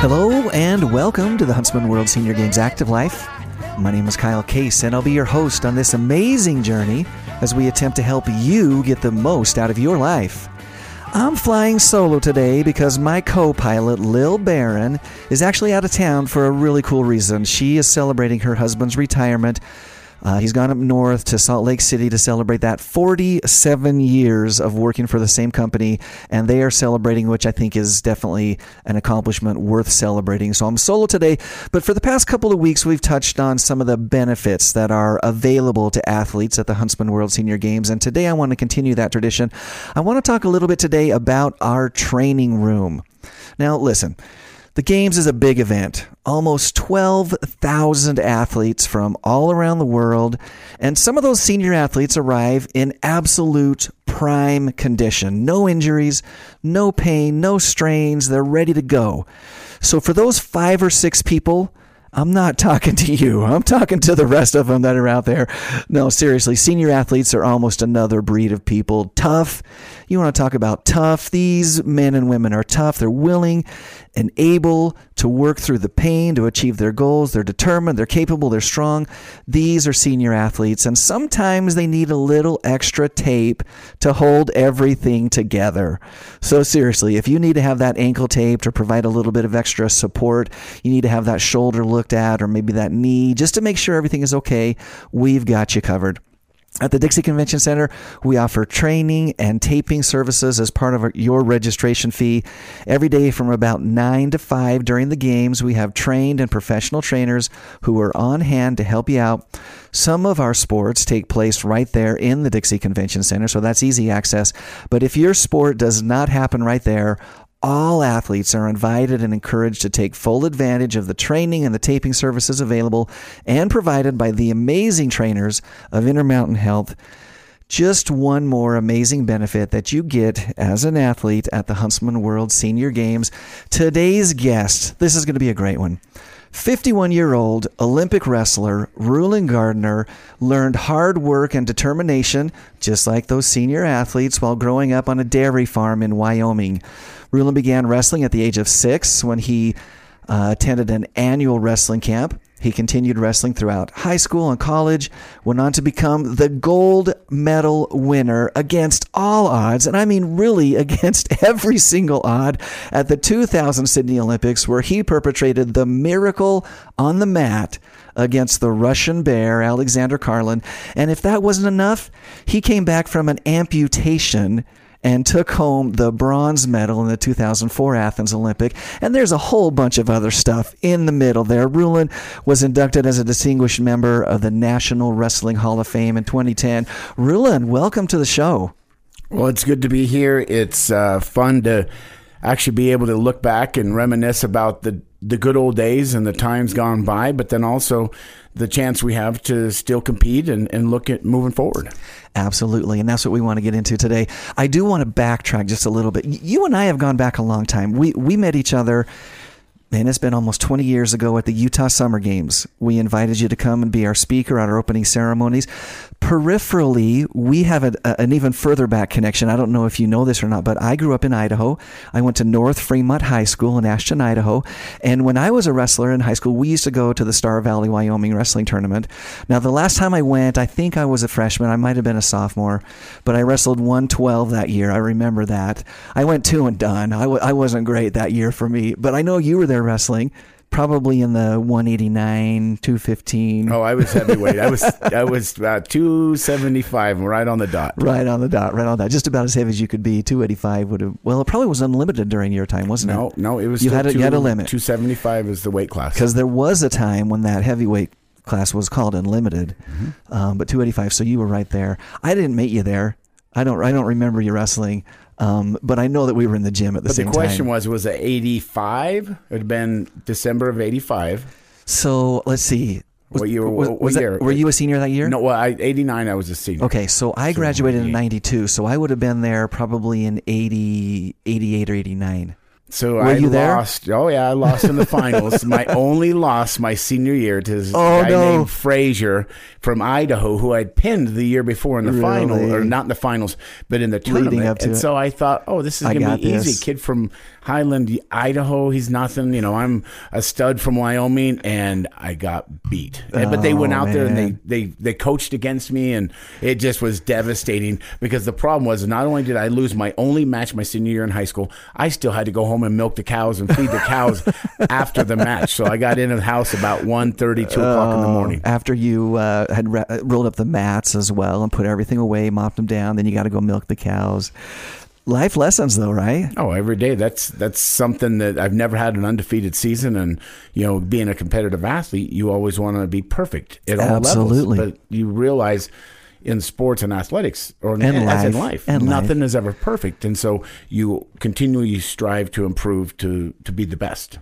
Hello and welcome to the Huntsman World Senior Games Active Life. My name is Kyle Case, and I'll be your host on this amazing journey as we attempt to help you get the most out of your life. I'm flying solo today because my co pilot, Lil Barron, is actually out of town for a really cool reason. She is celebrating her husband's retirement. Uh, he's gone up north to Salt Lake City to celebrate that 47 years of working for the same company, and they are celebrating, which I think is definitely an accomplishment worth celebrating. So I'm solo today, but for the past couple of weeks, we've touched on some of the benefits that are available to athletes at the Huntsman World Senior Games, and today I want to continue that tradition. I want to talk a little bit today about our training room. Now, listen. The Games is a big event. Almost 12,000 athletes from all around the world, and some of those senior athletes arrive in absolute prime condition. No injuries, no pain, no strains. They're ready to go. So, for those five or six people, I'm not talking to you. I'm talking to the rest of them that are out there. No, seriously, senior athletes are almost another breed of people. Tough. You want to talk about tough? These men and women are tough. They're willing and able to work through the pain to achieve their goals. They're determined, they're capable, they're strong. These are senior athletes, and sometimes they need a little extra tape to hold everything together. So, seriously, if you need to have that ankle taped or provide a little bit of extra support, you need to have that shoulder looked at or maybe that knee just to make sure everything is okay, we've got you covered. At the Dixie Convention Center, we offer training and taping services as part of your registration fee. Every day from about 9 to 5 during the games, we have trained and professional trainers who are on hand to help you out. Some of our sports take place right there in the Dixie Convention Center, so that's easy access. But if your sport does not happen right there, all athletes are invited and encouraged to take full advantage of the training and the taping services available and provided by the amazing trainers of Intermountain Health. Just one more amazing benefit that you get as an athlete at the Huntsman World Senior Games. Today's guest, this is going to be a great one. 51 year old Olympic wrestler Rulon Gardner learned hard work and determination, just like those senior athletes, while growing up on a dairy farm in Wyoming. Rulon began wrestling at the age of six when he uh, attended an annual wrestling camp. He continued wrestling throughout high school and college, went on to become the gold medal winner against all odds, and I mean really against every single odd, at the 2000 Sydney Olympics, where he perpetrated the miracle on the mat against the Russian bear, Alexander Karelin. And if that wasn't enough, he came back from an amputation and took home the bronze medal in the 2004 Athens Olympic. And there's a whole bunch of other stuff in the middle there. Rulon was inducted as a distinguished member of the National Wrestling Hall of Fame in 2010. Rulon, welcome to the show. Well, it's good to be here. It's uh, fun to actually be able to look back and reminisce about the the good old days and the times gone by, but then also the chance we have to still compete and, and look at moving forward. Absolutely. And that's what we want to get into today. I do want to backtrack just a little bit. You and I have gone back a long time. We, we met each other Man, it's been almost 20 years ago at the Utah Summer Games. We invited you to come and be our speaker at our opening ceremonies. Peripherally, we have a, a, an even further back connection. I don't know if you know this or not, but I grew up in Idaho. I went to North Fremont High School in Ashton, Idaho. And when I was a wrestler in high school, we used to go to the Star Valley, Wyoming wrestling tournament. Now, the last time I went, I think I was a freshman. I might have been a sophomore, but I wrestled 112 that year. I remember that. I went two and done. I w- I wasn't great that year for me, but I know you were there wrestling probably in the 189 215 oh i was heavyweight. I was i was about 275 right on the dot. Right on the dot right on that just about as heavy as you could be. 285 would have well it probably was unlimited during your time wasn't no, it? No no it was you had, a, two, you had a limit. 275 is the weight class. Because there was a time when that heavyweight class was called unlimited. Mm-hmm. um, but 285 so you were right there. I didn't meet you there. I don't. I don't remember you wrestling. Um, but I know that we were in the gym at the but same time. The question time. was, was it 85? It had been December of 85. So let's see. Was, what year? Was, what was year? That, were you a senior that year? No, well, I, 89, I was a senior. Okay, so I graduated in 92, so I would have been there probably in 80, 88 or 89. So Were I you there? lost. Oh yeah, I lost in the finals. my only loss my senior year to this Oh, guy no. named Frazier from Idaho, who I'd pinned the year before in the final, or not in the finals, but in the tournament. and it. so I thought, oh, this is I gonna be easy. Kid from Highland, Idaho. He's nothing. You know, I'm a stud from Wyoming, and I got beat. And- but they went Oh, out there and they, they they coached against me, and it just was devastating because the problem was not only did I lose my only match my senior year in high school, I still had to go home and milk the cows and feed the cows after the match. So I got into the house about 1.30, 2 o'clock in the morning. After you uh, had ra- rolled up the mats as well and put everything away, mopped them down, then you got to go milk the cows. Life lessons, though, right? Oh, every day. That's that's something that I've never had an undefeated season, and you know, being a competitive athlete, you always want to be perfect at all Absolutely. levels. But you realize in sports and athletics, or in, And as in life. life, And life. nothing is ever perfect, and so you continually strive to improve to to be the best.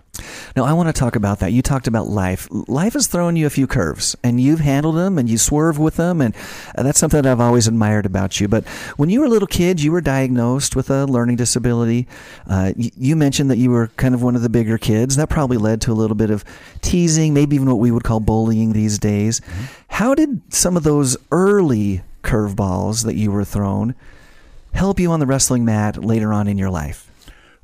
Now, I want to talk about that. You talked about life. Life has thrown you a few curves, and you've handled them, and you swerve with them, and uh, that's something that I've always admired about you. But when you were a little kid, you were diagnosed with a learning disability. Uh, you mentioned that you were kind of one of the bigger kids. That probably led to a little bit of teasing, maybe even what we would call bullying these days. How did some of those early curveballs that you were thrown help you on the wrestling mat later on in your life?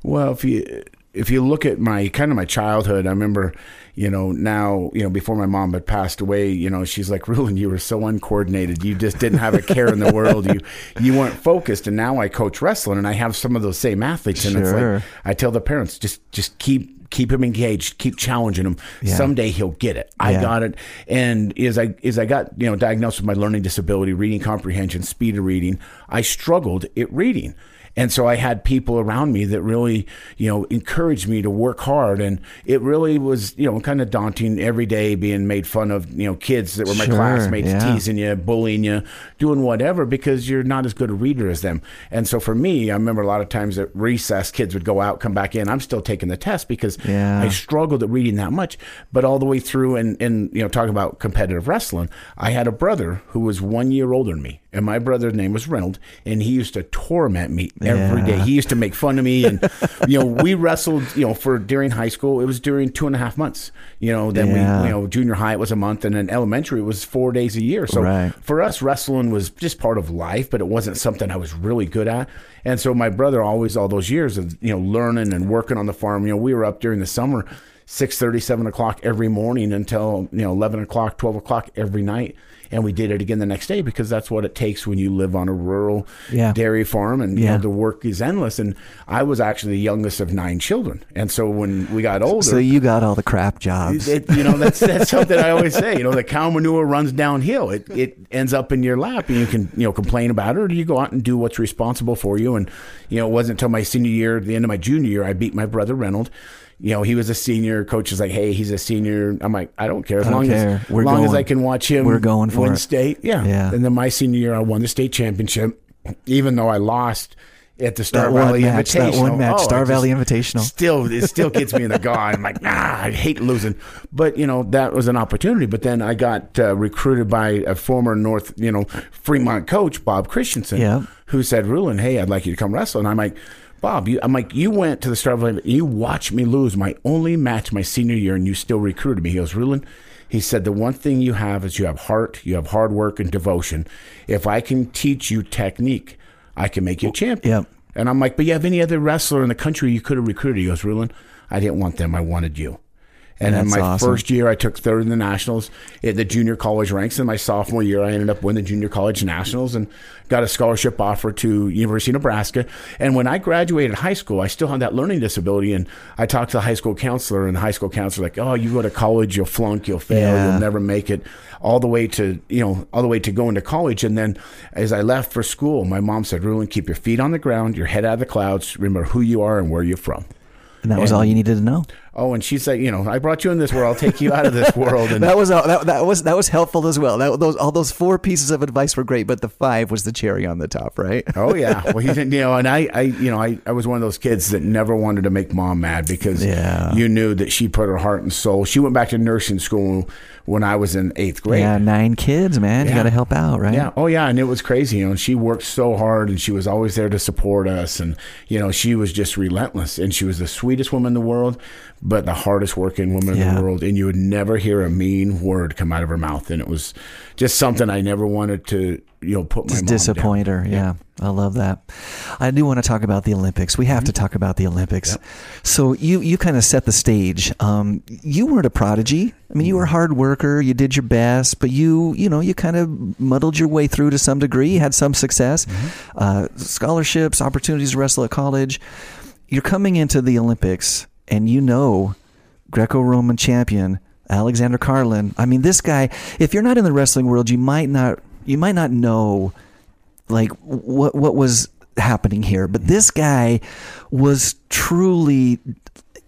Well, if you if you look at my kind of my childhood, I remember, you know, now, you know, before my mom had passed away, you know, she's like, Rulon, you were so uncoordinated. You just didn't have a care in the world. You you weren't focused. And now I coach wrestling and I have some of those same athletes. And it's Sure. like I tell the parents, just just keep keep him engaged, keep challenging him. Yeah. Someday he'll get it. I Yeah. got it. And as I as I got, you know, diagnosed with my learning disability, reading comprehension, speed of reading, I struggled at reading. And so I had people around me that really, you know, encouraged me to work hard. And it really was, you know, kind of daunting every day being made fun of, you know, kids that were my Sure, classmates yeah. teasing you, bullying you, doing whatever because you're not as good a reader as them. And so for me, I remember a lot of times at recess, kids would go out, come back in. I'm still taking the test because Yeah. I struggled at reading that much. But all the way through, and, and you know, talking about competitive wrestling, I had a brother who was one year older than me. And my brother's name was Reynolds, and he used to torment me every day. Yeah. He used to make fun of me, and you know, we wrestled. You know, for during high school, it was during two and a half months. You know, then Yeah. we, you know, junior high it was a month, and then elementary it was four days a year. So Right. for us, wrestling was just part of life, but it wasn't something I was really good at. And so my brother always, all those years of you know, learning and working on the farm. You know, we were up during the summer, six thirty, seven o'clock every morning until you know eleven o'clock, twelve o'clock every night. And we did it again the next day because that's what it takes when you live on a rural Yeah. dairy farm, and you know the work is endless. And I was actually the youngest of nine children, and so when we got older, So you got all the crap jobs. it, you know that's that's something I always say. You know, the cow manure runs downhill. It it ends up in your lap, and you can you know complain about it, or you go out and do what's responsible for you. And you know, it wasn't until my senior year, the end of my junior year, I beat my brother Reynolds. You know, he was a senior. Coach is like, "Hey, he's a senior." I'm like, "I don't care as don't long care. as We're long as. I can watch him. We're going for win it." state." Yeah, Yeah. And then my senior year, I won the state championship, even though I lost. At the Star That one Valley match, that Invitational. one match, Oh, Star Valley Invitational. still it still gets me in the gut. I'm like, nah, I hate losing. But you know that was an opportunity. But then I got uh, recruited by a former North, you know, Fremont coach Bob Christensen, Yeah. who said, "Rulon, hey, I'd like you to come wrestle." And I'm like. Bob, you, I'm like, you went to the Star Valley, you watched me lose my only match my senior year, and you still recruited me. He goes, Rulon, he said, the one thing you have is you have heart, you have hard work and devotion. If I can teach you technique, I can make you a champion. Yep. And I'm like, but you have any other wrestler in the country you could have recruited? He goes, Rulon, I didn't want them. I wanted you. And in my awesome. first year, I took third in the nationals at the junior college ranks. In my sophomore year, I ended up winning the junior college nationals and got a scholarship offer to University of Nebraska. And when I graduated high school, I still had that learning disability. And I talked to the high school counselor, and the high school counselor like, "Oh, you go to college, you'll flunk, you'll fail, Yeah. you'll never make it." All the way to you know, all the way to going to college. And then as I left for school, my mom said, "Rulon, keep your feet on the ground, your head out of the clouds. Remember who you are and where you're from." and that was all you needed to know. Oh, and she's like, you know, I brought you in this world. I'll take you out of this world. And that was that, that was that was helpful as well. That, those all those four pieces of advice were great, but the five was the cherry on the top, right? oh yeah, well, he didn't, you know, and I, I, you know, I, I was one of those kids that never wanted to make mom mad because Yeah. you knew that she put her heart and soul. She went back to nursing school when I was in eighth grade. Yeah, nine kids, man. You got to help out, right? Yeah. Oh, yeah. And it was crazy. You know, she worked so hard and she was always there to support us. And, you know, she was just relentless. And she was the sweetest woman in the world, but the hardest working woman in the world. And you would never hear a mean word come out of her mouth. And it was just something I never wanted to, you know, put my Just down. disappoint her. Yeah. I love that. I do want to talk about the Olympics. We have to talk about the Olympics. So you you kind of set the stage. Um, you weren't a prodigy. I mean, you were a hard worker. You did your best, but you you know you kind of muddled your way through to some degree. You had some success, uh, scholarships, opportunities to wrestle at college. You're coming into the Olympics, and you know Greco-Roman champion Alexander Karelin. I mean, this guy. If you're not in the wrestling world, you might not you might not know like what what was happening here. But this guy was truly.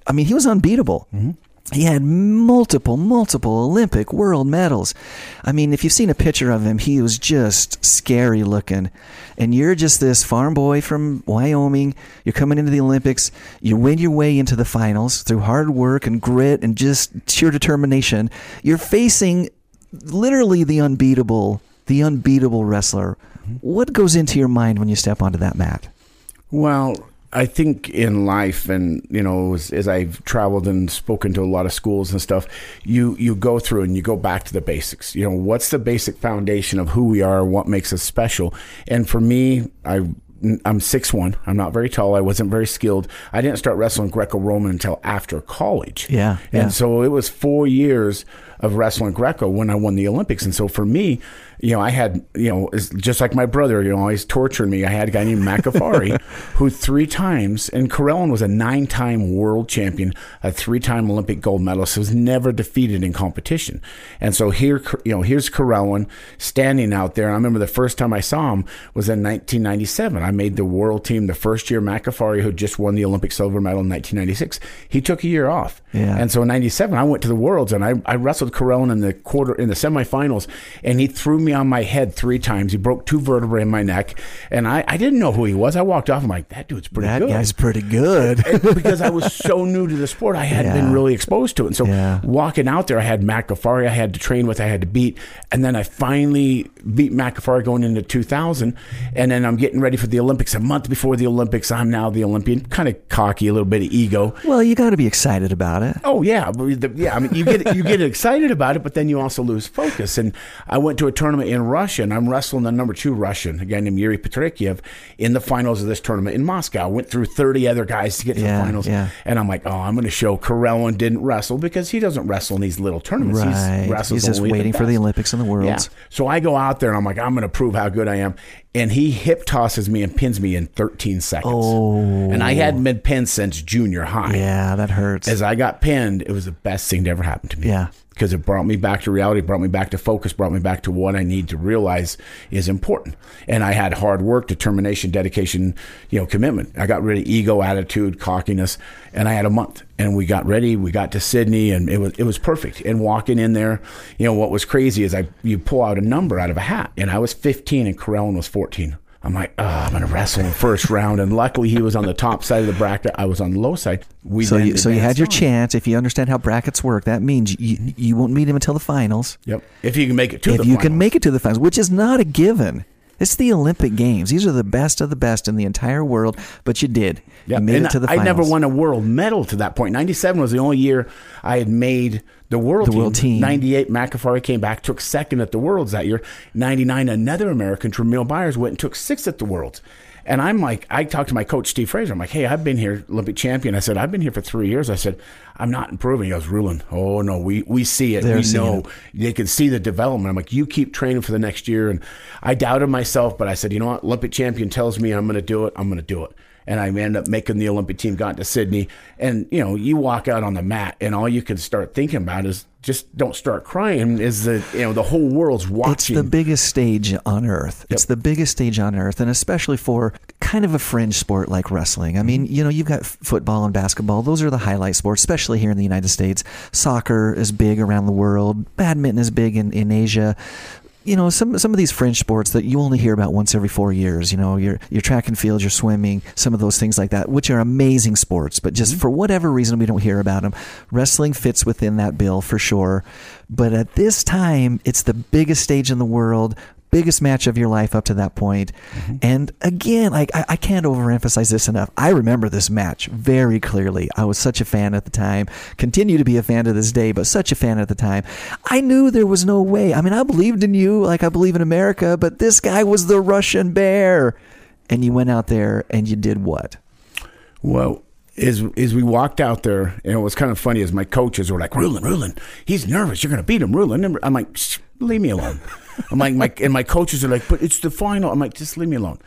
I mean, he was unbeatable. Mm-hmm. He had multiple, multiple Olympic world medals. I mean, if you've seen a picture of him, he was just scary looking. And you're just this farm boy from Wyoming. You're coming into the Olympics. You win your way into the finals through hard work and grit and just sheer determination. You're facing literally the unbeatable, the unbeatable wrestler. Mm-hmm. What goes into your mind when you step onto that mat? Well, I think in life, and you know, as, as I've traveled and spoken to a lot of schools and stuff, you you go through and you go back to the basics. You know, what's the basic foundation of who we are, what makes us special? And for me, I. I'm six one. I'm not very tall. I wasn't very skilled. I didn't start wrestling Greco-Roman until after college. Yeah, yeah. And so it was four years of wrestling Greco when I won the Olympics. And so for me, you know, I had, you know, just like my brother, you know, always torturing me. I had a guy named McAfari who three times, and Karelin was a nine time world champion, a three time Olympic gold medalist, was never defeated in competition. And so here, you know, here's Karelin standing out there. And I remember the first time I saw him was in 1997. I made the world team the first year McAfari, who just won the Olympic silver medal in 1996. He took a year off. Yeah. And so in 97, I went to the Worlds and I, I wrestled Karelin in the quarter, in the semifinals, and he threw me on my head three times. He broke two vertebrae in my neck. And I, I didn't know who he was. I walked off. I'm like, that dude's pretty That good. That guy's pretty good. Because I was so new to the sport, I hadn't Yeah. been really exposed to it. And so Yeah. walking out there, I had McAfari I had to train with, I had to beat. And then I finally beat McAfari going into 2000. And then I'm getting ready for the Olympics. A month before the Olympics, I'm now the Olympian. Kind of cocky, a little bit of ego. well, you got to be excited about it. Oh yeah, yeah. I mean, you get you get excited about it, but then you also lose focus. And I went to a tournament in Russia, and I'm wrestling the number two Russian, a guy named Yuri Patrikeyev, in the finals of this tournament in Moscow. Went through 30 other guys to get to Yeah, the finals, yeah. and I'm like, oh, I'm going to show Karelin didn't wrestle because he doesn't wrestle in these little tournaments. Right. He's, wrestles He's just waiting for the. Olympics and the Yeah. Worlds. So I go out there and I'm like, I'm going to prove how good I am. And he hip tosses me and pins me in 13 seconds. Oh. And I hadn't been pinned since junior high Yeah, that hurts. as I got pinned, it was the best thing to ever happen to me. Yeah. Because it brought me back to reality, brought me back to focus, brought me back to what I need to realize is important. And I had hard work, determination, dedication, you know, commitment. I got rid of ego, attitude, cockiness, and I had a month. And we got ready. We got to Sydney, and it was it was perfect. And walking in there, you know, what was crazy is I you pull out a number out of a hat, and I was 15, and Karelin was 14. I'm like, oh, I'm gonna wrestle in the first round, and luckily he was on the top side of the bracket. I was on the low side. We so you, so you had your on. chance. If you understand how brackets work, that means you, you won't meet him until the finals. Yep. If you can make it to the finals. if you finals. can make it to the finals, which is not a given. It's the Olympic Games. These are the best of the best in the entire world. But you did. Yeah, You made and it to the I finals. never won a world medal to that point. Ninety-seven was the only year I had made the world The team. world team. Ninety-eight, McAfari came back, took second at the worlds that year. Ninety-nine, another American, Dremiel Byers, went and took sixth at the worlds. And I'm like, I talked to my coach Steve Fraser. I'm like, hey, I've been here, Olympic champion. I said, I've been here for three years. I said, I'm not improving. He goes, Rulon. Oh no, we we see it. They're we know. it. They can see the development. I'm like, you keep training for the next year. And I doubted myself, but I said, you know what? Olympic champion tells me I'm going to do it. I'm going to do it. And I ended up making the Olympic team, got to Sydney. And, you know, you walk out on the mat and all you can start thinking about is just don't start crying is the you know the whole world's watching. It's the biggest stage on earth. It's the biggest stage on earth, and especially for kind of a fringe sport like wrestling. I mean, you know, you've got football and basketball; those are the highlight sports, especially here in the United States. Soccer is big around the world. Badminton is big in, in Asia. You know, some some of these fringe sports that you only hear about once every four years. You know, your your track and field, your swimming, some of those things like that, which are amazing sports, but just mm-hmm. for whatever reason we don't hear about them. Wrestling fits within that bill for sure. But at this time, it's the biggest stage in the world, biggest match of your life up to that point. Mm-hmm. And again, like I, I can't overemphasize this enough. I remember this match very clearly. I was such a fan at the time, continue to be a fan to this day, but such a fan at the time. I knew there was no way. I mean, I believed in you like I believe in America, but this guy was the Russian bear. And you went out there and you did what? Well, as as we walked out there, and it was kind of funny as my coaches were like, "Rulon, Rulon, he's nervous. You're going to beat him, Rulon." And I'm like, "Leave me alone." I'm like, my and my coaches are like, "But it's the final." I'm like, "Just leave me alone."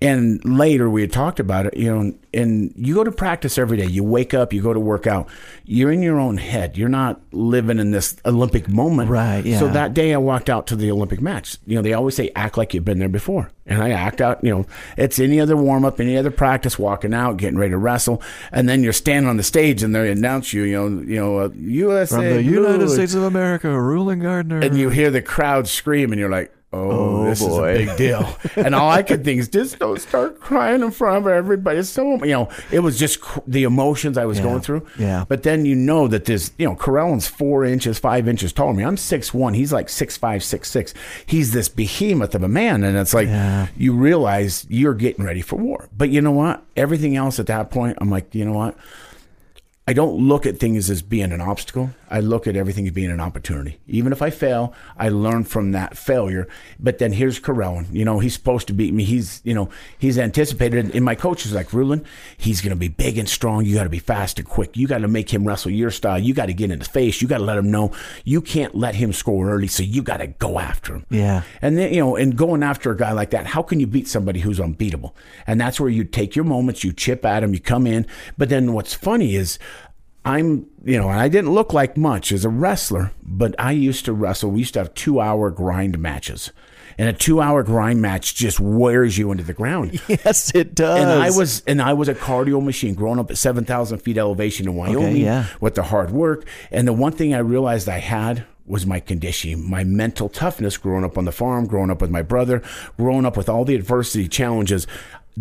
And later we had talked about it, you know, and you go to practice every day. You wake up, you go to work out. You're in your own head. You're not living in this Olympic moment. Right, yeah. So that day I walked out to the Olympic match. You know, they always say act like you've been there before. And I act out, you know, it's any other warm up, any other practice, walking out, getting ready to wrestle. And then you're standing on the stage and they announce you, you know, you know, uh, USA. From the United. States of America, Rulon Gardner. And you hear the crowd scream and you're like, Oh, oh, this boy. is a big deal. and all I could think is just don't start crying in front of everybody. It's so, you know, it was just cr- the emotions I was Yeah. going through. Yeah. But then you know that this, you know, Karelin's four inches, five inches taller than me. I'm six one. He's like six five, six six. He's this behemoth of a man. And it's like Yeah. you realize you're getting ready for war. But you know what? Everything else at that point, I'm like, you know what? I don't look at things as being an obstacle. I look at everything as being an opportunity. Even if I fail, I learn from that failure. But then here's Karelin. You know, he's supposed to beat me. He's, you know, he's anticipated. And my coach is like, Rulon, he's going to be big and strong. You got to be fast and quick. You got to make him wrestle your style. You got to get in his face. You got to let him know you can't let him score early. So you got to go after him. Yeah. And then, you know, and going after a guy like that, how can you beat somebody who's unbeatable? And that's where you take your moments, you chip at him, you come in. But then what's funny is I'm, you know, and I didn't look like much as a wrestler, but I used to wrestle. We used to have two hour grind matches. And a two hour grind match just wears you into the ground. yes, it does. And I was and I was a cardio machine growing up at seven thousand feet elevation in Wyoming yeah. with the hard work. And the one thing I realized I had was my conditioning, my mental toughness growing up on the farm, growing up with my brother, growing up with all the adversity challenges.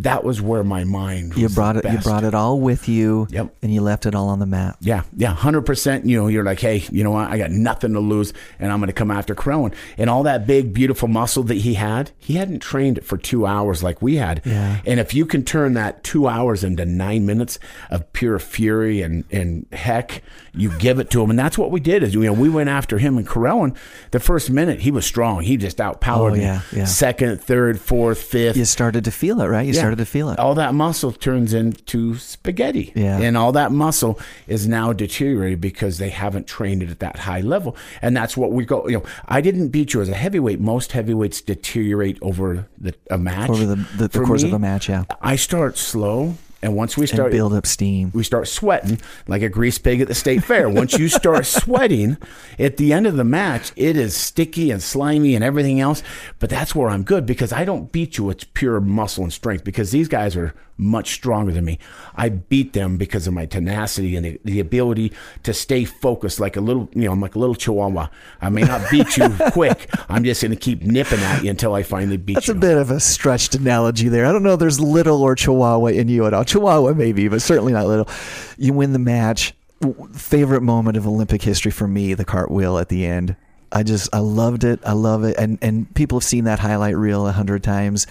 That was where my mind was you brought it. You brought it all with you. Yep. And you left it all on the map. Yeah, yeah, hundred percent. You know, you're like, hey, you know what? I got nothing to lose, and I'm going to come after Karelin. And all that big, beautiful muscle that he had, he hadn't trained it for two hours like we had. Yeah. And if you can turn that two hours into nine minutes of pure fury and and heck, you give it to him, and that's what we did. Is you know, we went after him and Karelin. The first minute, he was strong. He just outpowered Oh, me. yeah, yeah. Second, third, fourth, fifth. You started to feel it, right? You Yeah. Started to feel it. All that muscle turns into spaghetti. Yeah. And all that muscle is now deteriorated because they haven't trained it at that high level. And that's what we go, you know, I didn't beat you as a heavyweight. Most heavyweights deteriorate over the, a match. Over the, the, the course me, of a match, yeah. I start slow. And once we And start build up steam. we start sweating like a grease pig at the state fair. Once you start sweating at the end of the match, it is sticky and slimy and everything else. But that's where I'm good because I don't beat you with pure muscle and strength because these guys are much stronger than me. I beat them because of my tenacity and the, the ability to stay focused like a little, you know, I'm like a little chihuahua. I may not beat you quick. I'm just going to keep nipping at you until I finally beat That's you. That's a bit of a stretched analogy there. I don't know if there's little or chihuahua in you at all. Chihuahua maybe, but certainly not little. You win the match. Favorite moment of Olympic history for me, the cartwheel at the end. I just I loved it. I love it, and and people have seen that highlight reel a hundred times.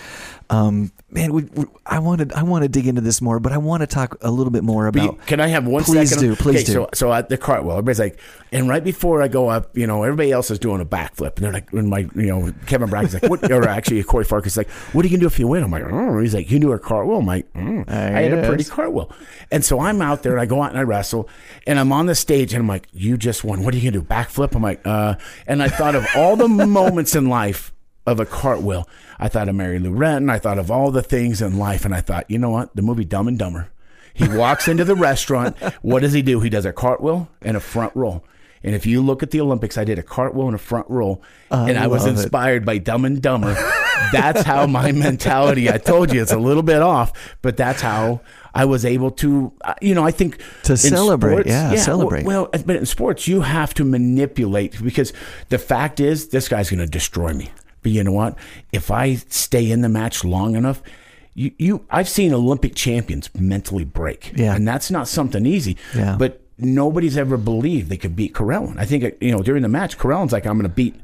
Um, man, we, we, I wanted I want to dig into this more, but I want to talk a little bit more But you- about. can I have one Please second? do, please okay, do. So, so at the cartwheel, everybody's like, and right before I go up, you know, everybody else is doing a backflip, and they're like, when my, you know, Kevin Brack's like, what, or actually Corey Farkas like, what are you gonna do if you win? I'm like, oh. he's like, you do a cartwheel. I'm like, mm. I had a pretty cartwheel, and so I'm out there, and I go out and I wrestle, and I'm on the stage, and I'm like, you just won. What are you gonna do? Backflip? I'm like, uh, and I thought of all the moments in life of a cartwheel. I thought of Mary Lou Retton. I thought of all the things in life, and I thought, you know what? The movie Dumb and Dumber. He walks into the restaurant. What does he do? He does a cartwheel and a front roll. And if you look at the Olympics, I did a cartwheel in a front roll, and I was love it. inspired by Dumb and Dumber. that's how my mentality. I told you it's a little bit off, but that's how I was able to. uh, You know, I think To celebrate, yeah, celebrate. Well, well, but in sports, you have to manipulate because the fact is, this guy's going to destroy me. But you know what? If I stay in the match long enough. You, you, I've seen Olympic champions mentally break, Yeah. and that's not something easy. Yeah. But nobody's ever believed they could beat Karelin. I think you know during the match, Karelin's like, "I'm going to beat."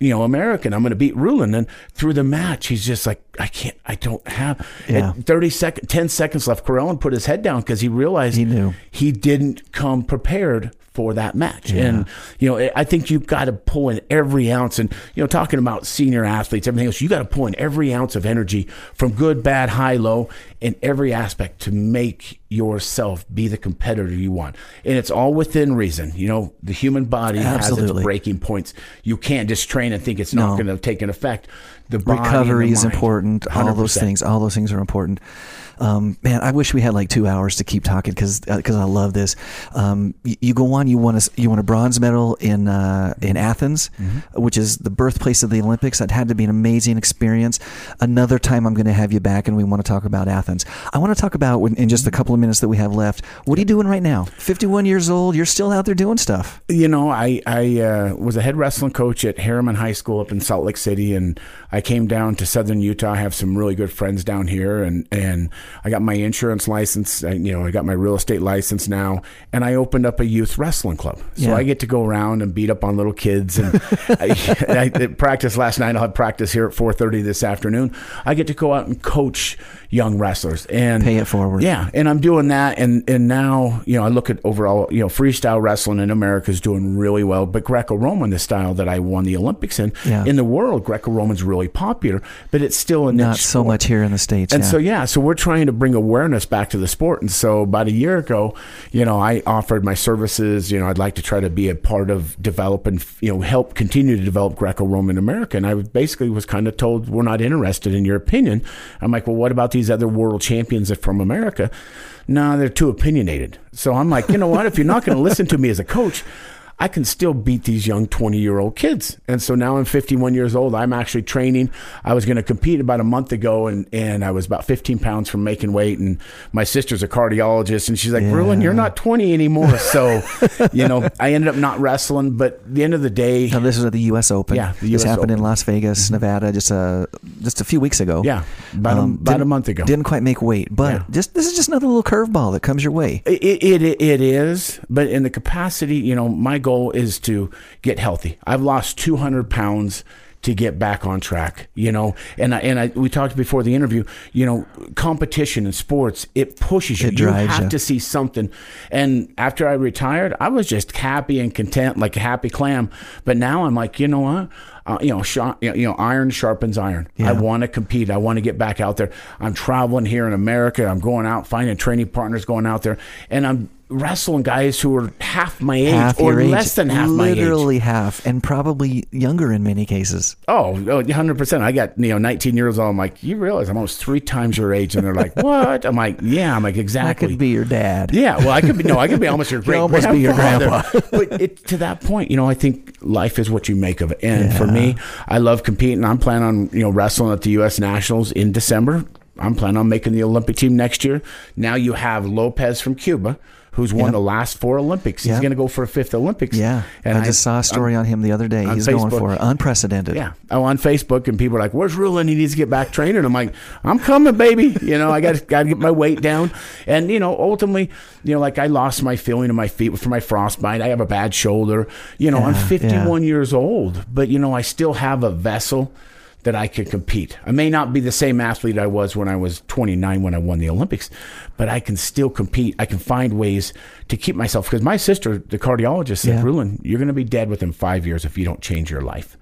You know, American. I'm going to beat Rulon. And through the match, he's just like, I can't. I don't have. Yeah. At Thirty second, ten seconds left. Karelin put his head down because he realized He knew. he didn't come prepared for that match. And you know, I think you've got to pull in every ounce. And you know, talking about senior athletes, everything else, you got to pull in every ounce of energy from good, bad, high, low, in every aspect to make yourself be the competitor you want. And it's all within reason. You know, the human body has its breaking points. You can't just train and think it's not No. going to take an effect. The body and the recovery is mind. important. All those things, all those things are important. Um, man, I wish we had like two hours to keep talking because because I love this. Um, you, you go on, you want a you want a bronze medal in uh, in Athens, Mm-hmm. which is the birthplace of the Olympics. That had to be an amazing experience. Another time, I'm going to have you back, and we want to talk about Athens. I want to talk about in just a couple of minutes that we have left. What are you doing right now? 51 years old. You're still out there doing stuff. you know, I I uh, was a head wrestling coach at Herriman High School up in Salt Lake City, and I came down to Southern Utah. I have some really good friends down here, and and I got my insurance license. I, you know, I got my real estate license now, and I opened up a youth wrestling club. So Yeah. I get to go around and beat up on little kids. And I, I practice last night. I'll have practice here at four thirty this afternoon. I get to go out and coach young wrestlers and Pay it forward. Yeah, and I'm doing that, and and now you know I look at overall you know freestyle wrestling in America is doing really well, but Greco-Roman, the style that I won the Olympics in, Yeah. in the world, Greco-Roman's really popular, but it's still a Not so sport. much here in the states. And yeah. so yeah, so we're trying to bring awareness back to the sport. And so about a year ago, you know, I offered my services. You know, I'd like to try to be a part of develop and you know help continue to develop Greco-Roman America. And I basically was kind of told we're not interested in your opinion. I'm like, well, what about these other world champions are from America? No, they're too opinionated. So I'm like, you know what? If you're not going to listen to me as a coach. I can still beat these young 20 year old kids. And so now I'm 51 years old. I'm actually training. I was going to compete about a month ago and, and I was about 15 pounds from making weight. And my sister's a cardiologist and she's like, Yeah. Rulon, you're not 20 anymore. So, you know, I ended up not wrestling. But at the end of the day, Now, this was at the U.S. Open. Yeah, the this US happened in Las Vegas, Nevada, just a just a few weeks ago. yeah, about, a, Um, about a month ago. Didn't quite make weight, but Yeah. just this is just another little curveball that comes your way. It, it, it, it is, but in the capacity, you know, my goal is to get healthy. I've lost 200 pounds to get back on track, you know, and I, and I, we talked before the interview, you know, competition in sports, it pushes you. It you have you. to see something. And after I retired, I was just happy and content, like a happy clam. But now I'm like, you know what? Uh, you know, you know, iron sharpens iron. Yeah. I want to compete. I want to get back out there. I'm traveling here in America. I'm going out, finding training partners, going out there, and I'm wrestling guys who are half my age half or age, less than half my age. literally half, and probably younger in many cases. Oh, 100%. I got, you know, 19 years old. I'm like, you realize I'm almost three times your age. And they're like, what? I'm like, yeah. I'm like, exactly. I could be your dad. Yeah, well, I could be no, I could be almost your great almost be your grandfather. but it, to that point, you know, I think life is what you make of it. And for me, I love competing. I'm planning on you know wrestling at the U.S. Nationals in December. I'm planning on making the Olympic team next year. Now you have Lopez from Cuba. Who's won Yep. the last four Olympics? He's Yep. going to go for a fifth Olympics. Yeah, and I just saw a story on him the other day. on He's going for it, unprecedented. Yeah. Oh, on Facebook, and people are like, "Where's Rulon? He needs to get back training." I'm like, "I'm coming, baby. You know, I got got to get my weight down." And you know, ultimately, you know, like I lost my feeling in my feet for my frostbite. I have a bad shoulder. You know, I'm Yeah, 51 years old, but you know, I still have a vessel that I could compete. I may not be the same athlete I was when I was 29 when I won the Olympics, but I can still compete. I can find ways to keep myself because my sister, the cardiologist, said, Yeah. "Rulon, you're going to be dead within five years if you don't change your life."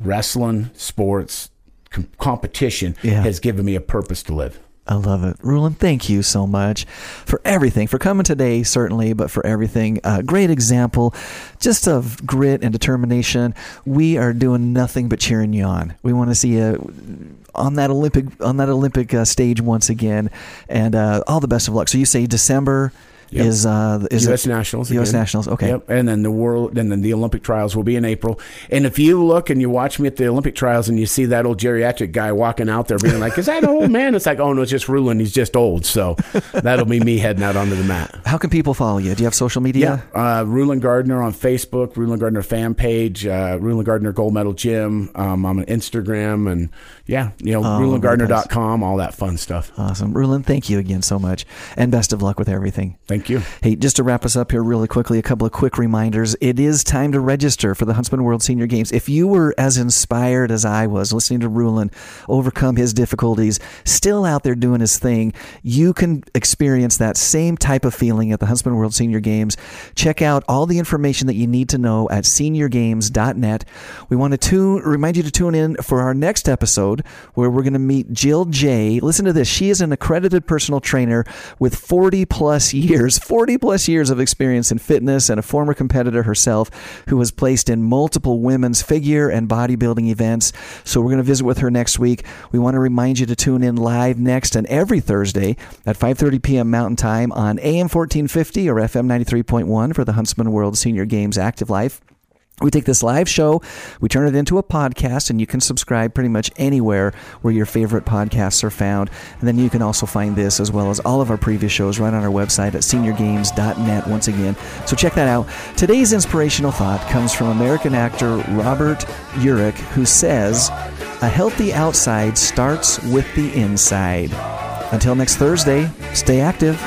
wrestling, sports, com- competition Yeah. has given me a purpose to live. I love it. Rulon, thank you so much for everything, for coming today, certainly, but for everything. Uh, great example just of grit and determination. We are doing nothing but cheering you on. We want to see you on that Olympic on that Olympic uh, stage once again, and uh, all the best of luck. So you say December Yep. is uh, is U.S. it- Nationals. U.S. again. Nationals. Okay. Yep. And then the world, and then the Olympic trials will be in April. And if you look and you watch me at the Olympic trials and you see that old geriatric guy walking out there being like, "Is that an old man?" It's like, "Oh no, it's just Rulon. He's just old." So that'll be me heading out onto the mat. How can people follow you? Do you have social media? Yeah, uh, Rulon Gardner on Facebook, Rulon Gardner fan page, uh, Rulon Gardner Gold Medal Gym. Um, I'm on Instagram, and yeah, you know, Oh, RulonGardner.com, all that fun stuff. Awesome. Rulon, thank you again so much. And best of luck with everything. Thank you. Hey, just to wrap us up here really quickly, a couple of quick reminders. It is time to register for the Huntsman World Senior Games. If you were as inspired as I was listening to Rulon overcome his difficulties, still out there doing his thing, you can experience that same type of feeling at the Huntsman World Senior Games. Check out all the information that you need to know at seniorgames.net. We want to tune, remind you to tune in for our next episode where we're going to meet Jill J. Listen to this. She is an accredited personal trainer with 40 plus years, 40 plus years of experience in fitness and a former competitor herself who was placed in multiple women's figure and bodybuilding events. So we're going to visit with her next week. We want to remind you to tune in live next and every Thursday at 5:30 p.m. Mountain Time on AM 1450 or FM 93.1 for the Huntsman World Senior Games Active Life. We take this live show, we turn it into a podcast, and you can subscribe pretty much anywhere where your favorite podcasts are found. And then you can also find this as well as all of our previous shows right on our website at seniorgames.net once again. So check that out. Today's inspirational thought comes from American actor Robert Urich, who says, A healthy outside starts with the inside. Until next Thursday, stay active.